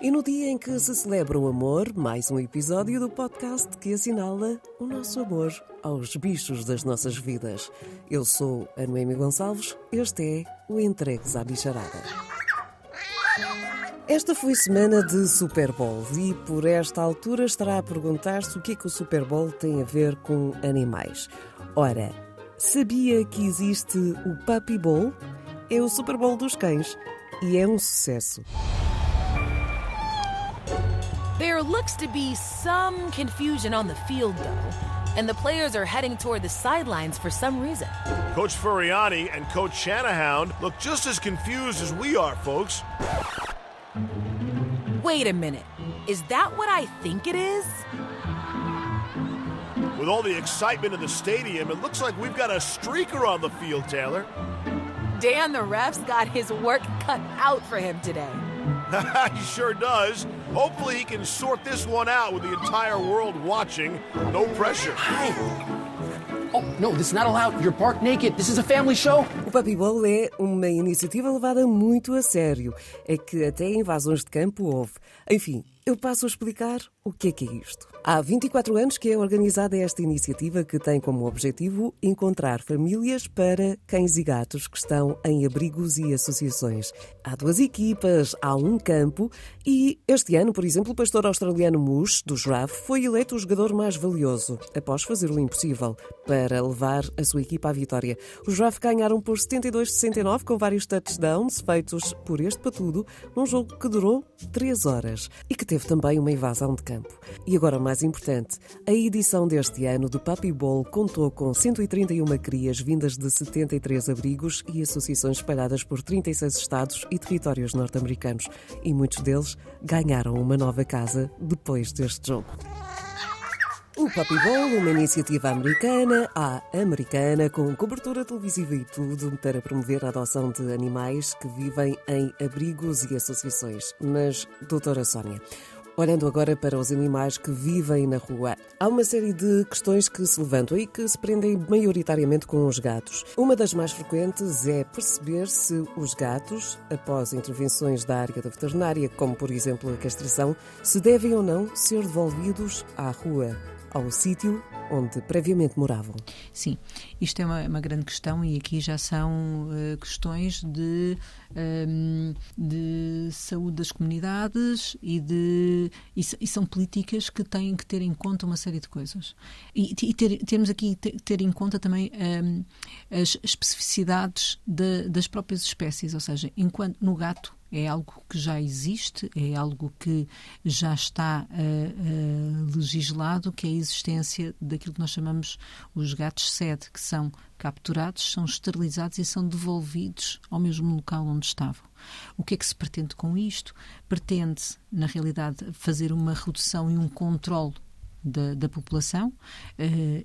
E no dia em que se celebra o amor, mais um episódio do podcast que assinala o nosso amor aos bichos das nossas vidas. Eu sou a Noemi Gonçalves, este é o Entregues à Bicharada. Esta foi semana de Super Bowl e por esta altura estará a perguntar-se o que é que o Super Bowl tem a ver com animais. Ora, sabia que existe o Puppy Bowl? É o Super Bowl dos cães e é um sucesso. There looks to be some confusion on the field, though, and the players are heading toward the sidelines for some reason. Coach Furiani and Coach Shanahan look just as confused as we are, folks. Wait a minute. Is that what I think it is? With all the excitement in the stadium, it looks like we've got a streaker on the field, Taylor. Dan, the ref's got his work cut out for him today. he sure does. Hopefully, he can sort this one out with the entire world watching. No pressure. Hi. Oh, no, this is not allowed. You're bark naked. This is a family show. O Puppy Bowl é uma iniciativa levada muito a sério. É que até invasões de campo houve. Enfim, eu passo a explicar o que é que é isto. Há 24 anos que é organizada esta iniciativa que tem como objetivo encontrar famílias para cães e gatos que estão em abrigos e associações. Há duas equipas, há um campo e este ano, por exemplo, o pastor australiano Moose, do Giraffe, foi eleito o jogador mais valioso, após fazer o impossível para levar a sua equipa à vitória. Os Giraffe ganharam por 72-69 com vários touchdowns feitos por este patudo num jogo que durou 3 horas e que teve também uma invasão de campo. E agora, mais importante, a edição deste ano do Puppy Bowl contou com 131 crias vindas de 73 abrigos e associações espalhadas por 36 estados e territórios norte-americanos. E muitos deles ganharam uma nova casa depois deste jogo. O Puppy Bowl, uma iniciativa americana, à americana, com cobertura televisiva e tudo, para promover a adoção de animais que vivem em abrigos e associações. Mas, doutora Sónia, Olhando agora para os animais que vivem na rua, há uma série de questões que se levantam e que se prendem maioritariamente com os gatos. Uma das mais frequentes é perceber se os gatos, após intervenções da área da veterinária, como por exemplo a castração, se devem ou não ser devolvidos à rua ao sítio onde previamente moravam. Sim, isto é uma, uma grande questão e aqui já são uh, questões de, um, ehm, de saúde das comunidades e, de, e, e, são políticas que têm que ter em conta uma série de coisas. E, e ter, temos aqui ter, ter em conta também um, ehm, as especificidades de, das próprias espécies, ou seja, enquanto no gato é algo que já existe, é algo que já está uh, uh, legislado, que é a existência daquilo que nós chamamos os gatos sede, que são capturados, são esterilizados e são devolvidos ao mesmo local onde estavam. O que é que se pretende com isto? Pretende, na realidade, fazer uma redução e um controle da, da, população.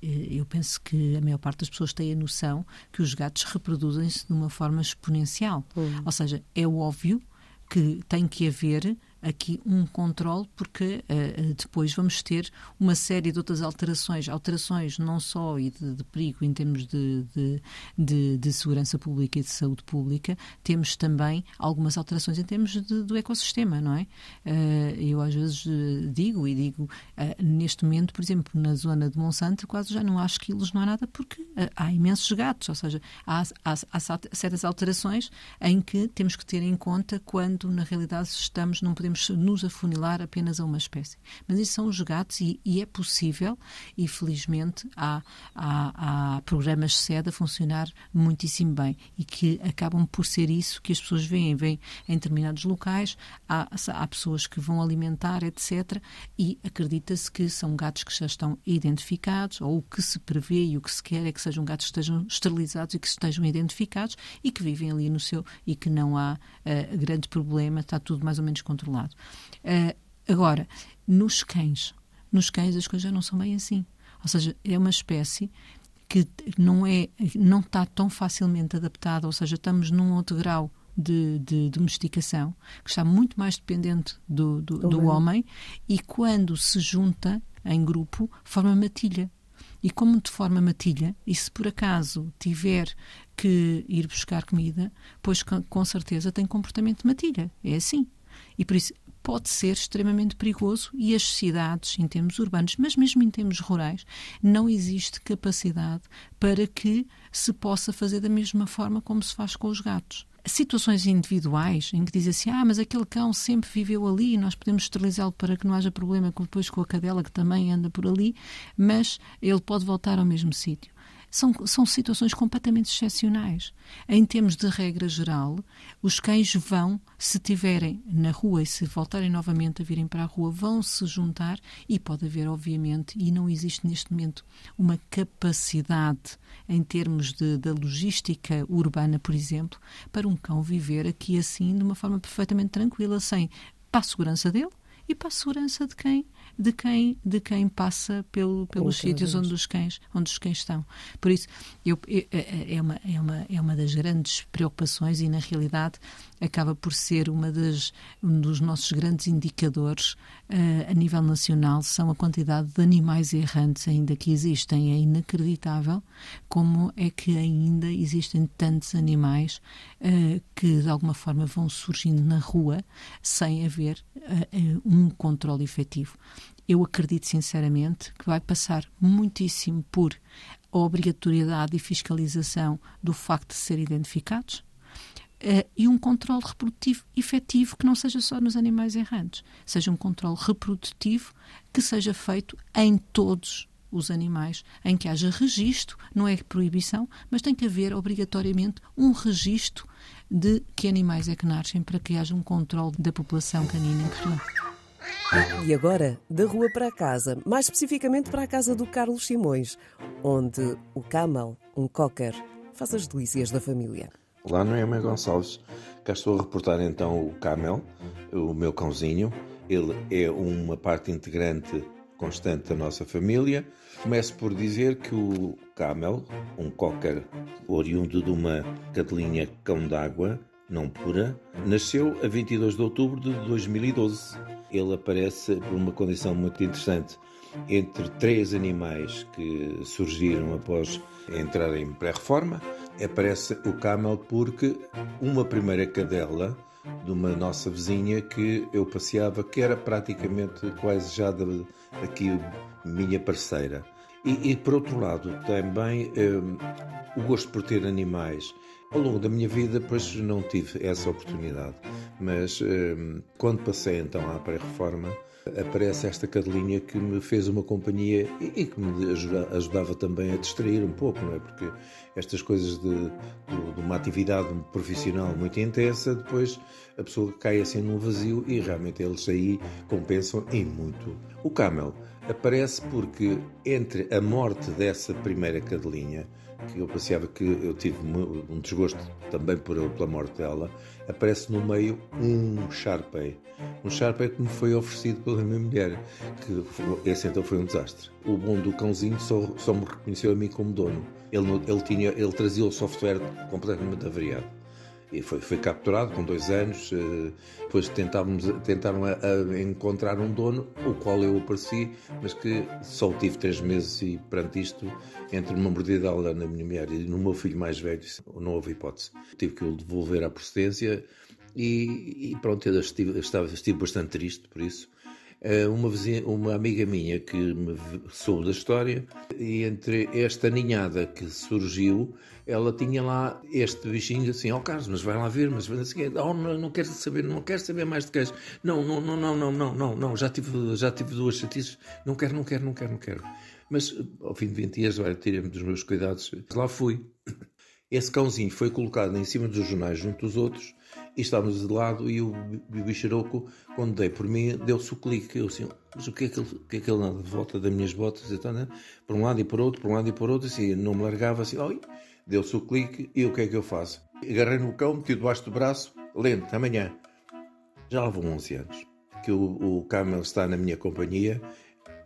Eu penso que a maior parte das pessoas tem a noção que os gatos reproduzem-se de uma forma exponencial. Uhum. Ou seja, é óbvio que tem que haver aqui um controle, porque uh, depois vamos ter uma série de outras alterações, alterações não só e de, de perigo em termos de, de, de, segurança pública e de saúde pública, temos também algumas alterações em termos do ecossistema, não é? Uh, eu às vezes digo e digo, uh, neste momento, por exemplo, na zona de Monsanto, quase já não há esquilos, não há nada, porque há imensos gatos, ou seja, há, há, há certas alterações em que temos que ter em conta quando, na realidade, estamos, não podemos podemos nos afunilar apenas a uma espécie. Mas isso são os gatos e, e é possível, e felizmente há, há, há programas de sede a funcionar muitíssimo bem e que acabam por ser isso que as pessoas veem. Vêm em determinados locais, há, há pessoas que vão alimentar, etc. E acredita-se que são gatos que já estão identificados, ou o que se prevê e o que se quer é que sejam gatos que estejam esterilizados e que estejam identificados e que vivem ali no seu e que não há uh, grande problema, está tudo mais ou menos controlado lado. Uh, agora, nos cães, nos cães as coisas já não são bem assim. Ou seja, é uma espécie que não é não está tão facilmente adaptada, ou seja, estamos num outro grau de, de domesticação que está muito mais dependente do, do, do homem e quando se junta em grupo forma matilha. E como de forma matilha, e se por acaso tiver que ir buscar comida, pois com certeza tem comportamento de matilha. É assim. E por isso pode ser extremamente perigoso e as cidades, em termos urbanos, mas mesmo em termos rurais, não existe capacidade para que se possa fazer da mesma forma como se faz com os gatos. Situações individuais em que diz assim, ah, mas aquele cão sempre viveu ali e nós podemos esterilizá-lo para que não haja problema depois com a cadela que também anda por ali, mas ele pode voltar ao mesmo sítio são, são situações completamente excepcionais. Em termos de regra geral, os cães vão, se tiverem na rua e se voltarem novamente a virem para a rua, vão se juntar e pode haver, obviamente, e não existe neste momento uma capacidade em termos de, da logística urbana, por exemplo, para um cão viver aqui assim de uma forma perfeitamente tranquila, sem para a segurança dele e para a segurança de quem de quem, de quem passa pelo, pelos sítios onde os, cães, onde os cães estão. Por isso, eu, é, é, é, uma, é, uma, é uma das grandes preocupações e, na realidade, acaba por ser uma das, um dos nossos grandes indicadores uh, a nível nacional, são a quantidade de animais errantes ainda que existem. É inacreditável como é que ainda existem tantos animais uh, que, de alguma forma, vão surgindo na rua sem haver uh, um controle efetivo eu acredito sinceramente que vai passar muitíssimo por a obrigatoriedade e fiscalização do facto de serem identificados uh, e um controle reprodutivo efetivo que não seja só nos animais errantes, seja um controle reprodutivo que seja feito em todos os animais, em que haja registro, não é proibição, mas tem que haver obrigatoriamente um registro de que animais é que nascem para que haja um controle da população canina em Portugal. E agora, da rua para a casa, mais especificamente para a casa do Carlos Simões, onde o Camel, um cocker, faz as delícias da família. Olá, Noemi Gonçalves. Cá estou a reportar então o Camel, o meu cãozinho. Ele é uma parte integrante constante da nossa família. Começo por dizer que o Camel, um cocker oriundo de uma cadelinha cão d'água, não pura, nasceu a 22 de outubro de 2012 ele aparece por uma condição muito interessante. Entre três animais que surgiram após entrar em pré-reforma, aparece o camel porque uma primeira cadela de uma nossa vizinha que eu passeava, que era praticamente quase já de, aqui minha parceira. E, e por outro lado, também um, o gosto por ter animais ao longo da minha vida, pois não tive essa oportunidade, mas hum, quando passei então à pré-reforma, aparece esta cadelinha que me fez uma companhia e, que me ajuda, ajudava também a distrair um pouco, não é? Porque estas coisas de, de, de, uma atividade profissional muito intensa, depois a pessoa cai assim num vazio e realmente eles aí compensam em muito. O Camel aparece porque entre a morte dessa primeira cadelinha que eu passeava que eu tive um desgosto também por, pela morte dela, aparece no meio um Sharpei. Um Sharpei que me foi oferecido pela minha mulher, que esse então foi um desastre. O bom do cãozinho só, só me reconheceu a mim como dono. Ele, ele, tinha, ele trazia o software completamente avariado e foi, foi capturado com dois anos. Eh, depois tentávamos, tentaram a, a encontrar um dono, o qual eu apareci, mas que só tive três meses e perante isto, entre uma mordida na minha mulher e no meu filho mais velho, não houve hipótese. Tive que o devolver à procedência e, e pronto, eu estive, estava, estive bastante triste por isso. Uma, vizinha, uma amiga minha que me soube da história, e entre esta ninhada que surgiu, ela tinha lá este bichinho assim, ó oh, Carlos, mas vai lá ver, mas assim, oh, não, não quero saber, não quero saber mais de queijo. Não, não, não, não, não, não, não, não, já tive, já tive duas chatices, não quero, não quero, não quero, não quero. Mas ao fim de 20 dias, olha, tirei-me dos meus cuidados, lá fui. Esse cãozinho foi colocado em cima dos jornais junto dos outros e estávamos de lado e o bicharoco, quando dei por mim, deu-se o clique. Eu assim, mas o que é que ele, que é que ele anda de volta das minhas botas? Então, né? Por um lado e por outro, por um lado e por outro, assim, não me largava assim, oi, deu-se o clique e o que é que eu faço? Agarrei no cão, meti debaixo do braço, lento, amanhã. Já lá vão 11 anos que o, o Camel está na minha companhia.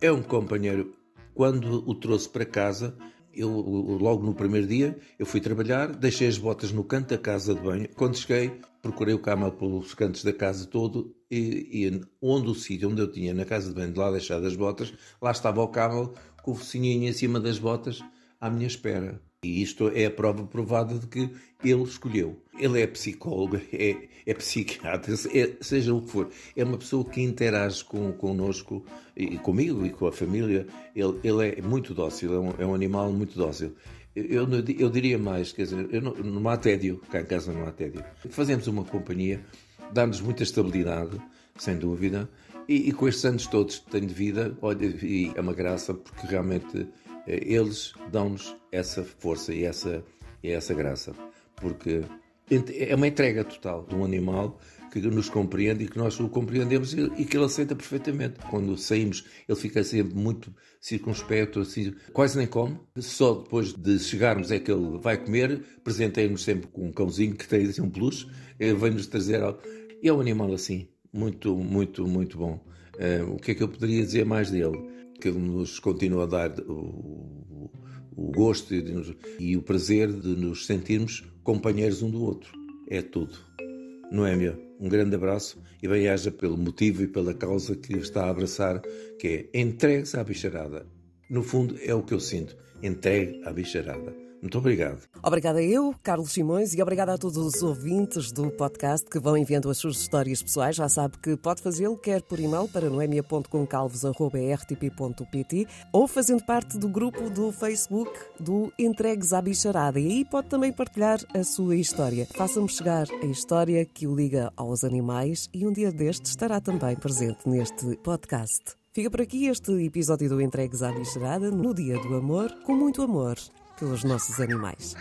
É um companheiro. Quando o trouxe para casa, eu, logo no primeiro dia, eu fui trabalhar, deixei as botas no canto da casa de banho. Quando cheguei, procurei o camel pelos cantos da casa todo e, e onde o sítio onde eu tinha na casa de banho de lá deixado as botas, lá estava o camel com o focinhinho em cima das botas à minha espera. E isto é a prova provada de que ele escolheu. Ele é psicólogo, é, é psiquiatra, é, seja o que for. É uma pessoa que interage com, connosco e comigo e com a família. Ele, ele é muito dócil, é um, é um animal muito dócil. Eu, eu, diria mais, quer dizer, não, não há tédio, cá em casa não há tédio. Fazemos uma companhia, dá-nos muita estabilidade, sem dúvida, e, e, com estes anos todos que tenho de vida, olha, é uma graça porque realmente eles dão-nos essa força e essa, e essa graça. Porque é uma entrega total de um animal que nos compreende e que nós o compreendemos e que ele aceita perfeitamente. Quando saímos, ele fica sempre muito circunspecto, assim, quase nem come. Só depois de chegarmos é que ele vai comer. Presentei-nos sempre com um cãozinho que tem assim, um peluche, vem-nos trazer algo. É um animal assim, muito, muito, muito bom. Uh, o que é que eu poderia dizer mais dele? Que nos continua a dar o, o gosto e, e o prazer de nos sentirmos companheiros um do outro. É tudo. Não é, meu? Um grande abraço e bem-aja pelo motivo e pela causa que está a abraçar, que é entregue-se à bicharada. No fundo, é o que eu sinto. Entregue à bicharada. Muito obrigado. Obrigada eu, Carlos Simões, e obrigada a todos os ouvintes do podcast que vão enviando as suas histórias pessoais. Já sabe que pode fazê-lo quer por e-mail para noemia.concalvos.rtp.pt ou fazendo parte do grupo do Facebook do Entregues à Bicharada. E aí pode também partilhar a sua história. Faça-me chegar a história que o liga aos animais e um dia destes estará também presente neste podcast. Fica por aqui este episódio do Entregues à Bicharada no Dia do Amor, com muito amor pelos nossos animais.